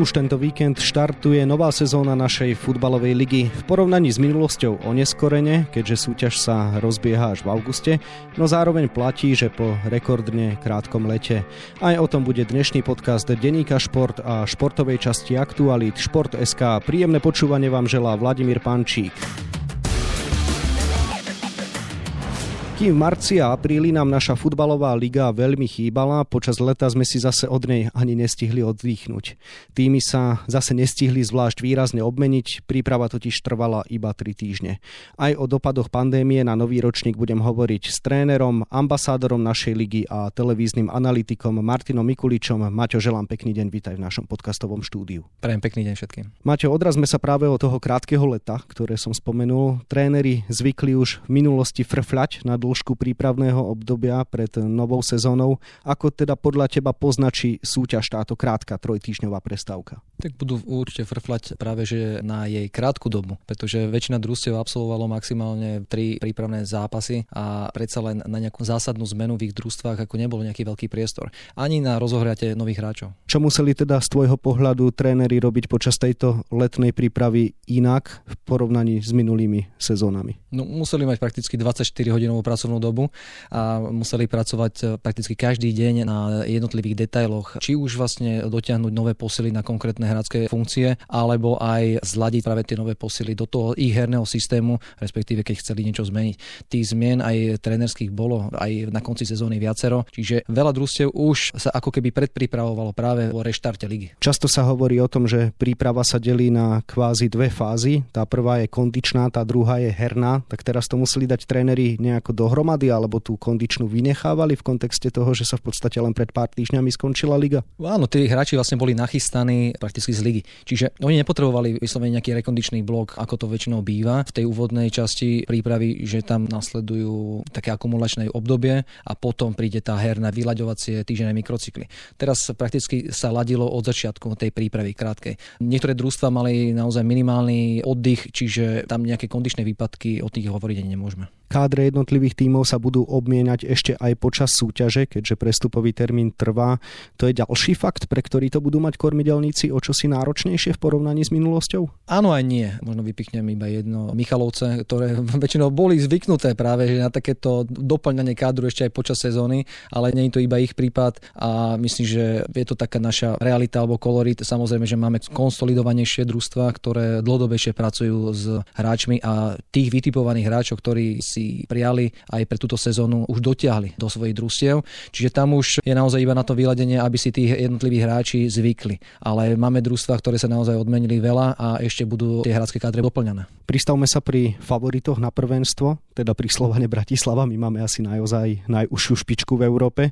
Už tento víkend štartuje nová sezóna našej futbalovej ligy. V porovnaní s minulosťou oneskorene, keďže súťaž sa rozbieha až v auguste, no zároveň platí, že po rekordne krátkom lete. Aj o tom bude dnešný podcast Deníka Šport a športovej časti Aktualit Šport.sk. Príjemné počúvanie vám želá Vladimír Pančík. Kým v marci a apríli nám naša futbalová liga veľmi chýbala, počas leta sme si zase od nej ani nestihli oddychnúť. Týmy sa zase nestihli zvlášť výrazne obmeniť, príprava totiž trvala iba 3 týždne. Aj o dopadoch pandémie na nový ročník budem hovoriť s trénerom, ambasádorom našej ligy a televíznym analytikom Martinom Mikuličom. Maťo, želám pekný deň, vítaj v našom podcastovom štúdiu. Prajem pekný deň všetkým. Maťo, odrazme sa práve od toho krátkeho leta, ktoré som spomenul. Tréneri zvykli už v minulosti frfľať na dlh dĺžku prípravného obdobia pred novou sezónou. Ako teda podľa teba poznačí súťaž táto krátka trojtýždňová prestávka? Tak budú určite frflať práve že na jej krátku dobu, pretože väčšina družstiev absolvovalo maximálne tri prípravné zápasy a predsa len na nejakú zásadnú zmenu v ich družstvách ako nebol nejaký veľký priestor. Ani na rozohriate nových hráčov. Čo museli teda z tvojho pohľadu tréneri robiť počas tejto letnej prípravy inak v porovnaní s minulými sezónami? No, museli mať prakticky 24 hodinovú pracovnú dobu a museli pracovať eh, prakticky každý deň na jednotlivých detailoch, či už vlastne dotiahnuť nové posily na konkrétne hrácké funkcie, alebo aj zladiť práve tie nové posily do toho ich herného systému, respektíve keď chceli niečo zmeniť. Tých zmien aj trénerských bolo aj na konci sezóny viacero, čiže veľa družstiev už sa ako keby predpripravovalo práve o reštarte ligy. Často sa hovorí o tom, že príprava sa delí na kvázi dve fázy. Tá prvá je kondičná, tá druhá je herná. Tak teraz to museli dať tréneri nejako dohromady alebo tú kondičnú vynechávali v kontexte toho, že sa v podstate len pred pár týždňami skončila liga? Áno, tí hráči vlastne boli nachystaní prakticky z ligy. Čiže oni nepotrebovali vyslovene nejaký rekondičný blok, ako to väčšinou býva v tej úvodnej časti prípravy, že tam nasledujú také akumulačné obdobie a potom príde tá herná vyľaďovacie týždenné mikrocykly. Teraz prakticky sa ladilo od začiatku tej prípravy krátkej. Niektoré družstva mali naozaj minimálny oddych, čiže tam nejaké kondičné výpadky, o tých hovoriť nemôžeme. Kádre jednotlivých tímov sa budú obmienať ešte aj počas súťaže, keďže prestupový termín trvá. To je ďalší fakt, pre ktorý to budú mať kormidelníci o čosi náročnejšie v porovnaní s minulosťou? Áno aj nie. Možno vypichnem iba jedno Michalovce, ktoré väčšinou boli zvyknuté práve že na takéto doplňanie kádru ešte aj počas sezóny, ale nie je to iba ich prípad a myslím, že je to taká naša realita alebo kolorit. Samozrejme, že máme konsolidovanejšie družstva, ktoré dlhodobejšie pracujú s hráčmi a tých vytipovaných hráčov, ktorí si prijali aj pre túto sezónu, už dotiahli do svojich družstiev. Čiže tam už je naozaj iba na to vyladenie, aby si tí jednotliví hráči zvykli. Ale máme družstva, ktoré sa naozaj odmenili veľa a ešte budú tie hrácké kádre doplňané. Pristavme sa pri favoritoch na prvenstvo, teda pri Slovane Bratislava. My máme asi naozaj najúžšiu špičku v Európe.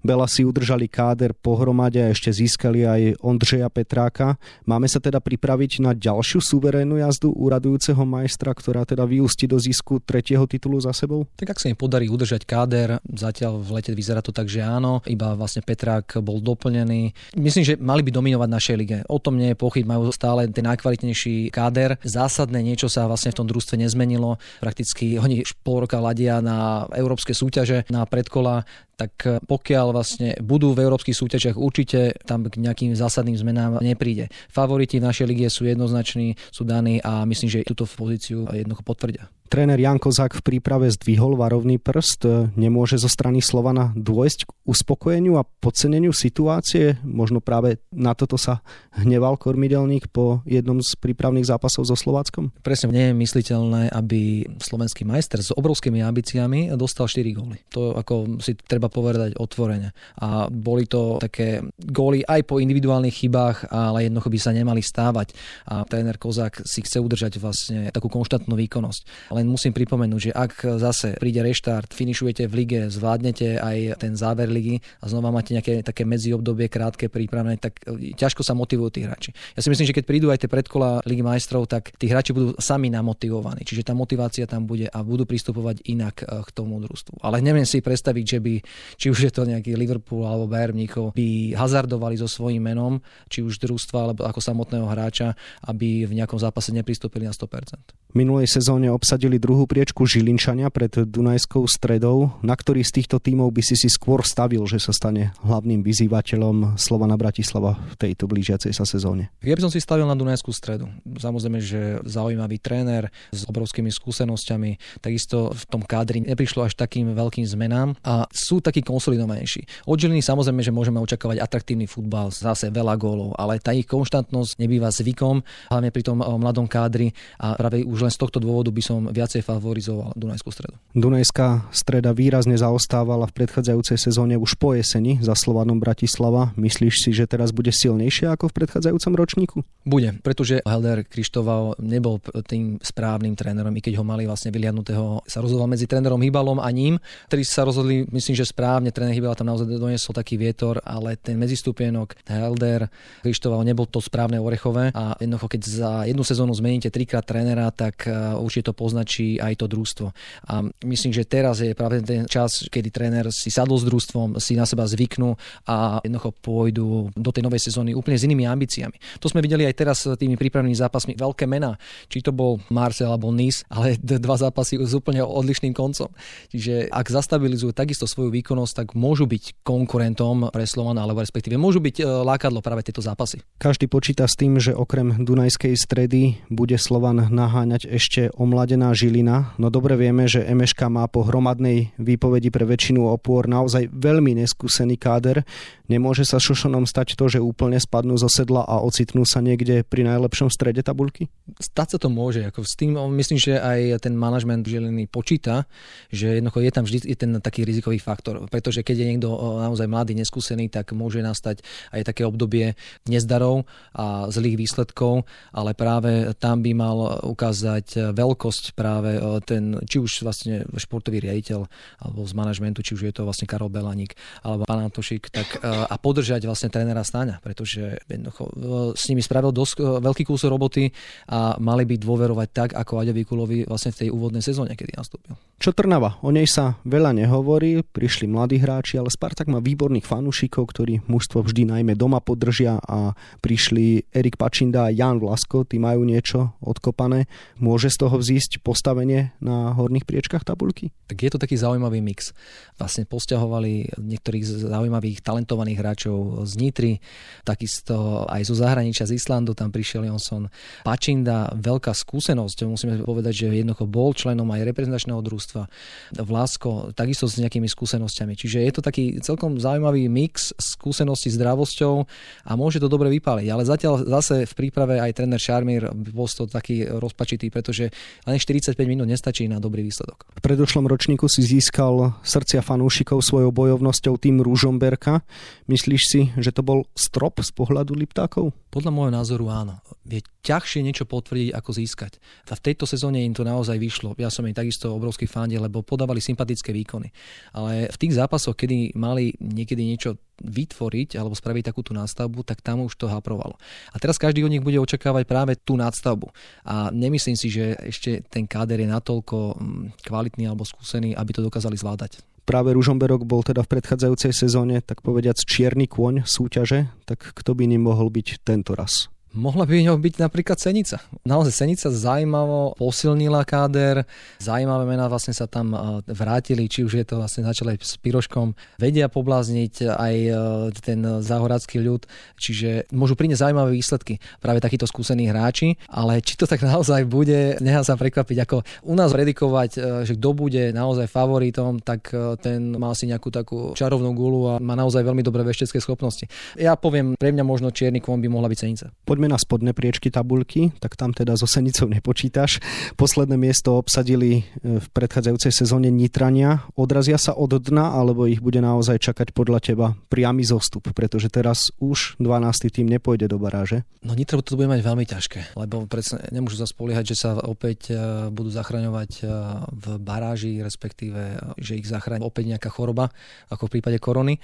Bela si udržali káder pohromade a ešte získali aj Ondřeja Petráka. Máme sa teda pripraviť na ďalšiu suverénnu jazdu úradujúceho majstra, ktorá teda vyústi do zisku tretieho titulu titulu za sebou? Tak ak sa im podarí udržať káder, zatiaľ v lete vyzerá to tak, že áno, iba vlastne Petrák bol doplnený. Myslím, že mali by dominovať našej lige. O tom nie je pochyb, majú stále ten najkvalitnejší káder. Zásadné niečo sa vlastne v tom družstve nezmenilo. Prakticky oni už pol roka ladia na európske súťaže, na predkola, tak pokiaľ vlastne budú v európskych súťažiach, určite tam k nejakým zásadným zmenám nepríde. Favoriti v našej lige sú jednoznační, sú daní a myslím, že túto pozíciu jednoducho potvrdia. Tréner Jan Kozák v príprave zdvihol varovný prst. Nemôže zo strany Slovana dôjsť k uspokojeniu a podceneniu situácie? Možno práve na toto sa hneval kormidelník po jednom z prípravných zápasov so Slováckom? Presne, nie je mysliteľné, aby slovenský majster s obrovskými ambíciami dostal 4 góly. To ako si treba povedať otvorene. A boli to také góly aj po individuálnych chybách, ale jednoducho by sa nemali stávať. A tréner Kozák si chce udržať vlastne takú konštantnú výkonnosť. Len musím pripomenúť, že ak zase príde reštart, finišujete v lige, zvládnete aj ten záver ligy a znova máte nejaké také medziobdobie krátke prípravné, tak e, ťažko sa motivujú tí hráči. Ja si myslím, že keď prídu aj tie predkola Ligy majstrov, tak tí hráči budú sami namotivovaní. Čiže tá motivácia tam bude a budú pristupovať inak e, k tomu družstvu. Ale neviem si predstaviť, že by či už je to nejaký Liverpool alebo Bayern Mníchov, by hazardovali so svojím menom, či už družstva alebo ako samotného hráča, aby v nejakom zápase nepristúpili na 100%. V minulej sezóne obsadili druhú priečku Žilinčania pred Dunajskou stredou. Na ktorý z týchto tímov by si si skôr stavil, že sa stane hlavným vyzývateľom Slovana Bratislava v tejto blížiacej sa sezóne? Ja by som si stavil na Dunajskú stredu. Samozrejme, že zaujímavý tréner s obrovskými skúsenosťami, takisto v tom kádri neprišlo až takým veľkým zmenám a sú takí konsolidovanejší. Od Žiliny samozrejme, že môžeme očakávať atraktívny futbal, zase veľa gólov, ale tá ich konštantnosť nebýva zvykom, hlavne pri tom mladom kádri a práve už len z tohto dôvodu by som viacej favorizoval Dunajskú stredu. Dunajská streda výrazne zaostávala v predchádzajúcej sezóne už po jeseni za Slovanom Bratislava. Myslíš si, že teraz bude silnejšia ako v predchádzajúcom ročníku? Bude, pretože Helder Krištoval nebol tým správnym trénerom, i keď ho mali vlastne vyliadnutého, sa rozhodoval medzi trénerom Hybalom a ním, ktorí sa rozhodli, myslím, že správne, tréner Hybala tam naozaj doniesol taký vietor, ale ten medzistupienok Helder Krištoval nebol to správne orechové a jednoducho, keď za jednu sezónu zmeníte trikrát trénera, tak určite to poznačí aj to družstvo. A myslím, že teraz je práve ten čas, kedy tréner si sadol s družstvom, si na seba zvyknú a jednoducho pôjdu do tej novej sezóny úplne s inými ambíciami. To sme videli aj teraz s tými prípravnými zápasmi. Veľké mená, či to bol Marcel alebo Nice, ale dva zápasy s úplne odlišným koncom. Čiže ak zastabilizujú takisto svoju výkonnosť, tak môžu byť konkurentom pre Slovan, alebo respektíve môžu byť e, lákadlo práve tieto zápasy. Každý počíta s tým, že okrem Dunajskej stredy bude Slovan naháňať ešte omladená Žilina, no dobre vieme, že Emeška má po hromadnej výpovedi pre väčšinu opôr naozaj veľmi neskúsený káder. Nemôže sa Šošonom stať to, že úplne spadnú zo sedla a ocitnú sa niekde pri najlepšom strede tabulky? Stať sa to môže. Ako s tým myslím, že aj ten manažment Žiliny počíta, že jednoducho je tam vždy je ten taký rizikový faktor. Pretože keď je niekto naozaj mladý, neskúsený, tak môže nastať aj také obdobie nezdarov a zlých výsledkov, ale práve tam by mal ukázať eh, veľkosť práve eh, ten, či už vlastne športový riaditeľ alebo z manažmentu, či už je to vlastne Karol Belaník alebo pán Antošik, tak eh, a podržať vlastne trénera Stáňa, pretože s nimi spravil dosť veľký kus roboty a mali by dôverovať tak, ako Aďovi Kulovi vlastne v tej úvodnej sezóne, kedy nastúpil. Čo Trnava? O nej sa veľa nehovorí, prišli mladí hráči, ale Spartak má výborných fanúšikov, ktorí mužstvo vždy najmä doma podržia a prišli Erik Pačinda a Jan Vlasko, tí majú niečo odkopané. Môže z toho vzísť postavenie na horných priečkách tabulky? Tak je to taký zaujímavý mix. Vlastne posťahovali niektorých zaujímavých, talentovaných hráčov z Nitry, takisto aj zo zahraničia z Islandu, tam prišiel Jonson. Pačinda, veľká skúsenosť, musíme povedať, že jednoducho bol členom aj reprezentačného družstva. Vlasko, takisto s nejakými skúsenosťami. Čiže je to taký celkom zaujímavý mix skúseností s zdravosťou a môže to dobre vypáliť. Ale zatiaľ zase v príprave aj tréner Šarmír bol to taký rozpačitý pretože len 45 minút nestačí na dobrý výsledok. V predošlom ročníku si získal srdcia fanúšikov svojou bojovnosťou tým Rúžomberka. Myslíš si, že to bol strop z pohľadu Liptákov? Podľa môjho názoru áno. Je ťažšie niečo potvrdiť, ako získať. A v tejto sezóne im to naozaj vyšlo. Ja som im takisto obrovský fandel, lebo podávali sympatické výkony. Ale v tých zápasoch, kedy mali niekedy niečo vytvoriť alebo spraviť takúto nástavbu, tak tam už to haprovalo. A teraz každý od nich bude očakávať práve tú nástavbu. A nemyslím si, že ešte ten káder je natoľko mm, kvalitný alebo skúsený, aby to dokázali zvládať práve Ružomberok bol teda v predchádzajúcej sezóne, tak povediac, čierny kôň súťaže, tak kto by ním mohol byť tento raz? Mohla by ňou byť napríklad Senica. Naozaj Senica zaujímavo posilnila káder, zaujímavé mená vlastne sa tam e, vrátili, či už je to vlastne začalo aj s Piroškom. Vedia poblázniť aj e, ten záhorácky ľud, čiže môžu priniesť zaujímavé výsledky práve takíto skúsení hráči, ale či to tak naozaj bude, nechá sa prekvapiť. Ako u nás predikovať, e, že kto bude naozaj favoritom, tak ten má asi nejakú takú čarovnú gulu a má naozaj veľmi dobré veštecké schopnosti. Ja poviem, pre mňa možno čierny kôň by mohla byť Senica. Poďme poďme na spodné priečky tabulky, tak tam teda so Senicou nepočítaš. Posledné miesto obsadili e, v predchádzajúcej sezóne Nitrania. Odrazia sa od dna, alebo ich bude naozaj čakať podľa teba priamy zostup, pretože teraz už 12. tým nepôjde do baráže? No Nitro to bude mať veľmi ťažké, lebo predsa nemôžu sa spoliehať, že sa opäť e, budú zachraňovať e, v baráži, respektíve, že ich zachráni opäť nejaká choroba, ako v prípade korony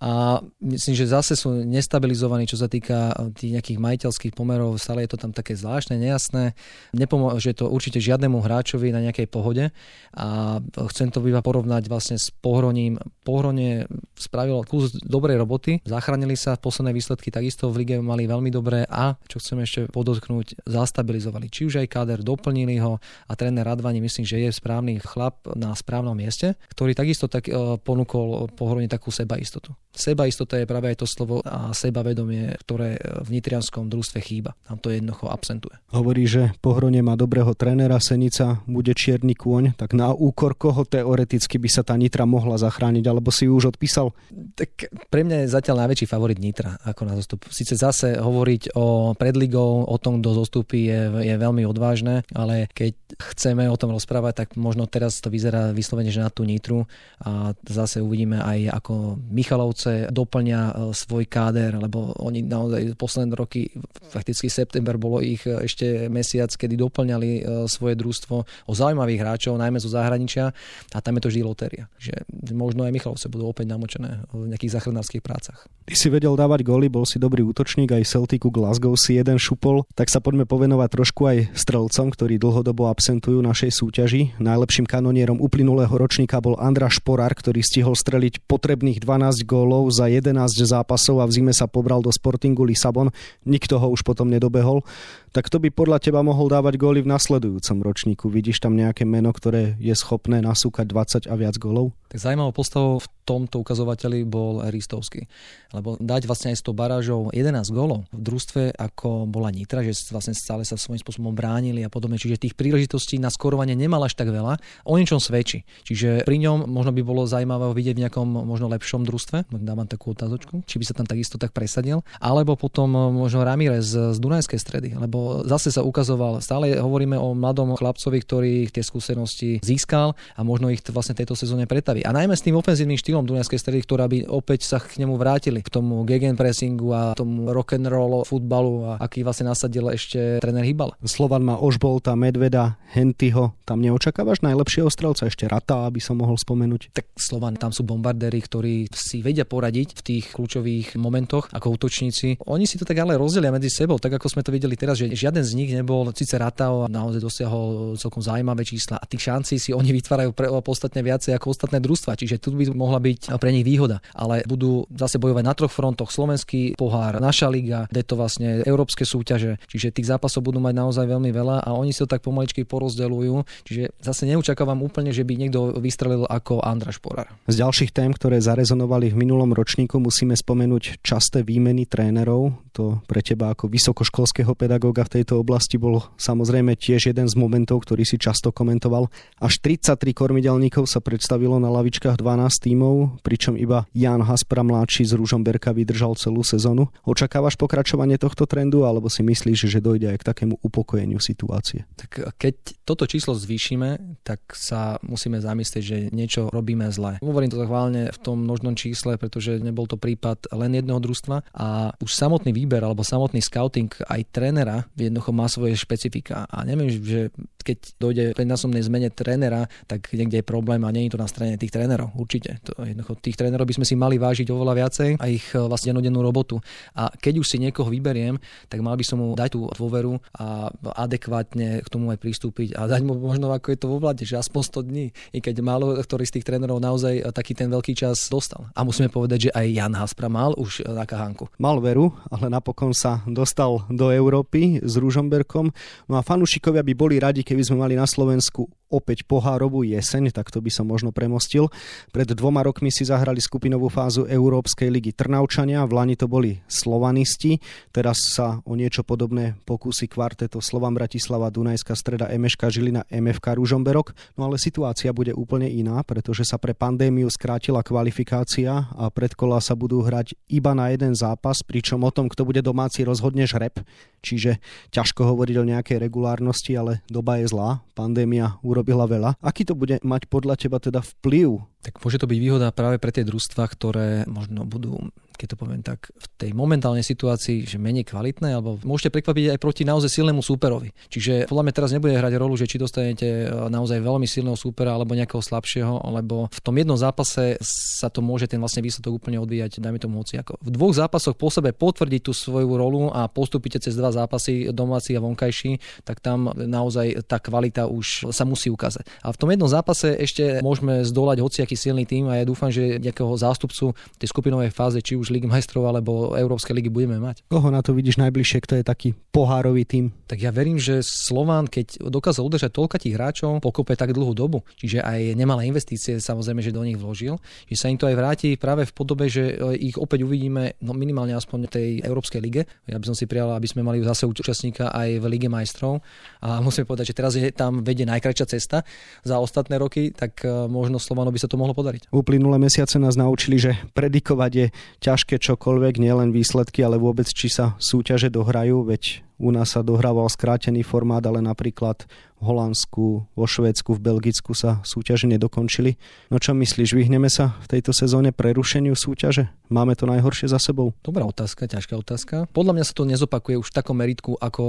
a myslím, že zase sú nestabilizovaní, čo sa týka tých nejakých majiteľských pomerov, stále je to tam také zvláštne, nejasné, nepomôže to určite žiadnemu hráčovi na nejakej pohode a chcem to iba porovnať vlastne s pohroním. Pohronie spravilo kus dobrej roboty, zachránili sa, posledné výsledky takisto v lige mali veľmi dobré a čo chcem ešte podotknúť, zastabilizovali. Či už aj káder, doplnili ho a tréner Radvani myslím, že je správny chlap na správnom mieste, ktorý takisto tak e, ponúkol pohronie takú sebaistotu. Sebaistota je práve aj to slovo a sebavedomie, ktoré v nitrianskom družstve chýba. Tam to jednoducho absentuje. Hovorí, že Pohronie má dobrého trénera, Senica bude čierny kôň, tak na úkor koho teoreticky by sa tá Nitra mohla zachrániť, alebo si ju už odpísal? Tak pre mňa je zatiaľ najväčší favorit Nitra ako na zostup. Sice zase hovoriť o predligou, o tom, kto zostupí je, je veľmi odvážne, ale keď chceme o tom rozprávať, tak možno teraz to vyzerá vyslovene, že na tú Nitru a zase uvidíme aj ako Michalovci Košce doplňa e, svoj káder, lebo oni naozaj posledné roky, fakticky september bolo ich e, ešte mesiac, kedy doplňali e, svoje družstvo o zaujímavých hráčov, najmä zo zahraničia a tam je to vždy lotéria. Že možno aj Michalovce budú opäť namočené v nejakých záchranárskych prácach. Ty si vedel dávať góly, bol si dobrý útočník, aj Celticu Glasgow si jeden šupol, tak sa poďme povenovať trošku aj strelcom, ktorí dlhodobo absentujú našej súťaži. Najlepším kanonierom uplynulého ročníka bol Andra Šporár, ktorý stihol streliť potrebných 12 gólov za 11 zápasov a v zime sa pobral do Sportingu Lisabon. Nikto ho už potom nedobehol. Tak to by podľa teba mohol dávať góly v nasledujúcom ročníku? Vidíš tam nejaké meno, ktoré je schopné nasúkať 20 a viac gólov? Tak zaujímavou postavou v tomto ukazovateli bol Ristovský. Lebo dať vlastne aj s tou barážou 11 gólov v družstve, ako bola Nitra, že vlastne stále sa svojím spôsobom bránili a podobne. Čiže tých príležitostí na skorovanie nemal až tak veľa. O niečom svedčí. Čiže pri ňom možno by bolo zaujímavé vidieť v nejakom možno lepšom družstve. Dávam takú otázočku, či by sa tam takisto tak presadil. Alebo potom možno Ramirez z Dunajskej stredy, lebo zase sa ukazoval, stále hovoríme o mladom chlapcovi, ktorý tie skúsenosti získal a možno ich vlastne tejto sezóne pretaví. A najmä s tým ofenzívnym štýlom Dunajskej stredy, ktorá by opäť sa k nemu vrátili, k tomu gegenpressingu a tomu rock and roll futbalu a aký vlastne nasadil ešte tréner Hybal. Slovan má Ožbolta, Medveda, Hentyho. Tam neočakávaš najlepšieho strelca ešte Rata, aby som mohol spomenúť? Tak Slovan, tam sú bombardéri, ktorí si vedia poradiť v tých kľúčových momentoch ako útočníci. Oni si to tak ale rozdelia medzi sebou, tak ako sme to videli teraz, že žiaden z nich nebol síce Ratao a naozaj dosiahol celkom zaujímavé čísla a tých šancí si oni vytvárajú pre, podstatne viacej ako ostatné družstva, čiže tu by mohla byť pre nich výhoda. Ale budú zase bojovať na troch frontoch, slovenský pohár, naša liga, kde to vlastne európske súťaže, čiže tých zápasov budú mať naozaj veľmi veľa a oni si to tak pomaličky porozdeľujú, čiže zase neučakávam úplne, že by niekto vystrelil ako Andra Šporar. Z ďalších tém, ktoré zarezonovali v minulom ročníku, musíme spomenúť časté výmeny trénerov. To pre teba ako vysokoškolského pedagóga v tejto oblasti bol samozrejme tiež jeden z momentov, ktorý si často komentoval. Až 33 kormidelníkov sa predstavilo na lavičkách 12 tímov, pričom iba Jan Haspra mladší z Ružomberka vydržal celú sezónu. Očakávaš pokračovanie tohto trendu alebo si myslíš, že dojde aj k takému upokojeniu situácie? Tak keď toto číslo zvýšime, tak sa musíme zamyslieť, že niečo robíme zle. Hovorím to zachválne v tom množnom čísle, pretože nebol to prípad len jedného družstva a už samotný výber alebo samotný scouting aj trénera jednoducho má svoje špecifika. A neviem, že keď dojde k násobnej zmene trénera, tak niekde je problém a nie je to na strane tých trénerov. Určite. To jednoducho, tých trénerov by sme si mali vážiť oveľa viacej a ich e, vlastne denodennú robotu. A keď už si niekoho vyberiem, tak mal by som mu dať tú dôveru a adekvátne k tomu aj pristúpiť a dať mu možno ako je to vo vlade, že aspoň 100 dní, i keď málo ktorý z tých trénerov naozaj taký ten veľký čas dostal. A musíme povedať, že aj Jan Haspra mal už na kahánku. Mal veru, ale napokon sa dostal do Európy s Ružomberkom. No a fanúšikovia by boli radi, keby sme mali na Slovensku opäť pohárovú jeseň, tak to by som možno premostil. Pred dvoma rokmi si zahrali skupinovú fázu Európskej ligy Trnaučania, v Lani to boli Slovanisti, teraz sa o niečo podobné pokúsi kvarteto Slovan Bratislava, Dunajská streda, Emeška Žilina, MFK Ružomberok, no ale situácia bude úplne iná, pretože sa pre pandémiu skrátila kvalifikácia a predkola sa budú hrať iba na jeden zápas, pričom o tom, kto bude domáci, rozhodne žreb, čiže ťažko hovoriť o nejakej regulárnosti, ale doba je zlá, pandémia urobila veľa. Aký to bude mať podľa teba teda vplyv Tak môže to byť výhoda práve pre tie družstva, ktoré možno budú keď to poviem tak, v tej momentálnej situácii, že menej kvalitné, alebo môžete prekvapiť aj proti naozaj silnému súperovi. Čiže podľa mňa teraz nebude hrať rolu, že či dostanete e, naozaj veľmi silného súpera alebo nejakého slabšieho, lebo v tom jednom zápase sa to môže ten vlastne výsledok úplne odvíjať, dajme tomu hoci ako. V dvoch zápasoch po sebe potvrdiť tú svoju rolu a postupíte cez dva zápasy, domáci a vonkajší, tak tam naozaj tá kvalita už sa musí ukázať. A v tom jednom zápase ešte môžeme zdolať hociaký silný tým a ja dúfam, že nejakého zástupcu tej skupinovej fáze, či už Ligy majstrov alebo Európskej ligy budeme mať. Koho na to vidíš najbližšie, kto je taký pohárový tým? Tak ja verím, že Slován, keď dokázal udržať toľka tých hráčov pokope tak dlhú dobu, čiže aj nemalé investície samozrejme, že do nich vložil, že sa im to aj vráti práve v podobe, že ich opäť uvidíme no minimálne aspoň v tej Európskej lige. Ja by som si prijal, aby sme mali zase účastníka aj v Lige majstrov. A musím povedať, že teraz je tam vedie najkračšia cesta za ostatné roky, tak e, možno Slovano by sa to mohlo podariť. Uplynulé mesiace nás naučili, že predikovať je ťažké čokoľvek, nielen výsledky, ale vôbec či sa súťaže dohrajú, veď u nás sa dohrával skrátený formát, ale napríklad Holandsku, vo Švédsku, v Belgicku sa súťaže nedokončili. No čo myslíš, vyhneme sa v tejto sezóne prerušeniu súťaže? Máme to najhoršie za sebou? Dobrá otázka, ťažká otázka. Podľa mňa sa to nezopakuje už v takom meritku, ako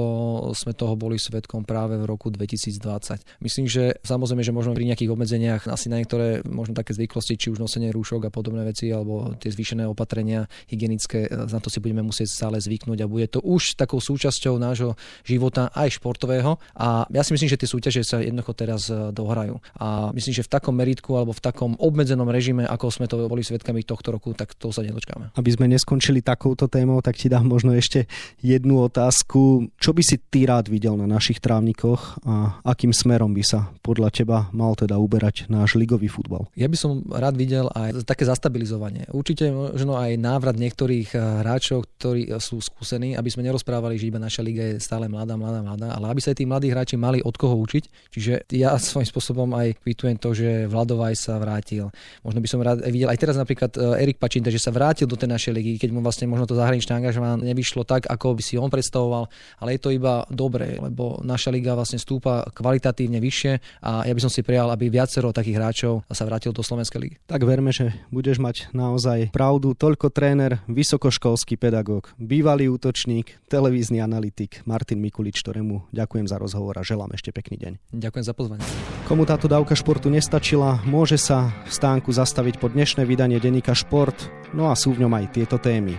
sme toho boli svetkom práve v roku 2020. Myslím, že samozrejme, že možno pri nejakých obmedzeniach asi na niektoré možno také zvyklosti, či už nosenie rúšok a podobné veci, alebo tie zvýšené opatrenia hygienické, na to si budeme musieť stále zvyknúť a bude to už takou súčasťou nášho života aj športového. A ja si myslím, že tie súťaže sa jednoducho teraz e, dohrajú. A myslím, že v takom meritku alebo v takom obmedzenom režime, ako sme to boli svetkami tohto roku, tak to sa nedočkáme. Aby sme neskončili takouto témou, tak ti dám možno ešte jednu otázku. Čo by si ty rád videl na našich trávnikoch a akým smerom by sa podľa teba mal teda uberať náš ligový futbal? Ja by som rád videl aj také zastabilizovanie. Určite možno aj návrat niektorých e, hráčov, ktorí sú skúsení, aby sme nerozprávali, že iba naša liga je stále mladá, mladá, mladá, ale aby sa aj tí mladí hráči mali od koho učiť. Čiže ja svojím spôsobom aj kvitujem to, že Vladovaj sa vrátil. Možno by som rád videl aj teraz napríklad e, Erik Pačinta, že sa vrátil do tej našej ligy, keď mu vlastne možno to zahraničné angažovanie nevyšlo tak, ako by si on predstavoval, ale je to iba dobré, lebo naša liga vlastne stúpa kvalitatívne vyššie a ja by som si prijal, aby viacero takých hráčov sa vrátil do Slovenskej ligy. Tak verme, že budeš mať naozaj pravdu. Toľko tréner, vysokoškolský pedagóg, bývalý útočník, televízny analytik Martin Mikulič, ktorému ďakujem za rozhovor a želám ešte pekný deň. Ďakujem za pozvanie. Komu táto dávka športu nestačila, môže sa v stánku zastaviť po dnešné vydanie denníka Šport, no a sú v ňom aj tieto témy.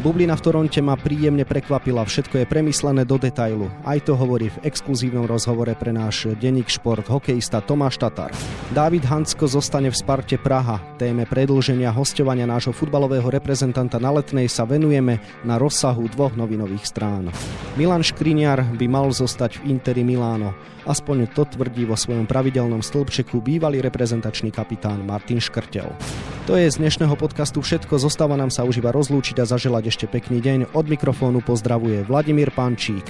Bublina v Toronte ma príjemne prekvapila, všetko je premyslené do detailu. Aj to hovorí v exkluzívnom rozhovore pre náš denník šport hokejista Tomáš Tatar. Dávid Hansko zostane v Sparte Praha. Téme predlženia hostovania nášho futbalového reprezentanta na letnej sa venujeme na rozsahu dvoch novinových strán. Milan Škriniar by mal zostať v Interi Miláno. Aspoň to tvrdí vo svojom pravidelnom stĺpčeku bývalý reprezentačný kapitán Martin Škrtel. To je z dnešného podcastu všetko, zostáva nám sa už iba rozlúčiť a zaželať ešte pekný deň. Od mikrofónu pozdravuje Vladimír Pančík.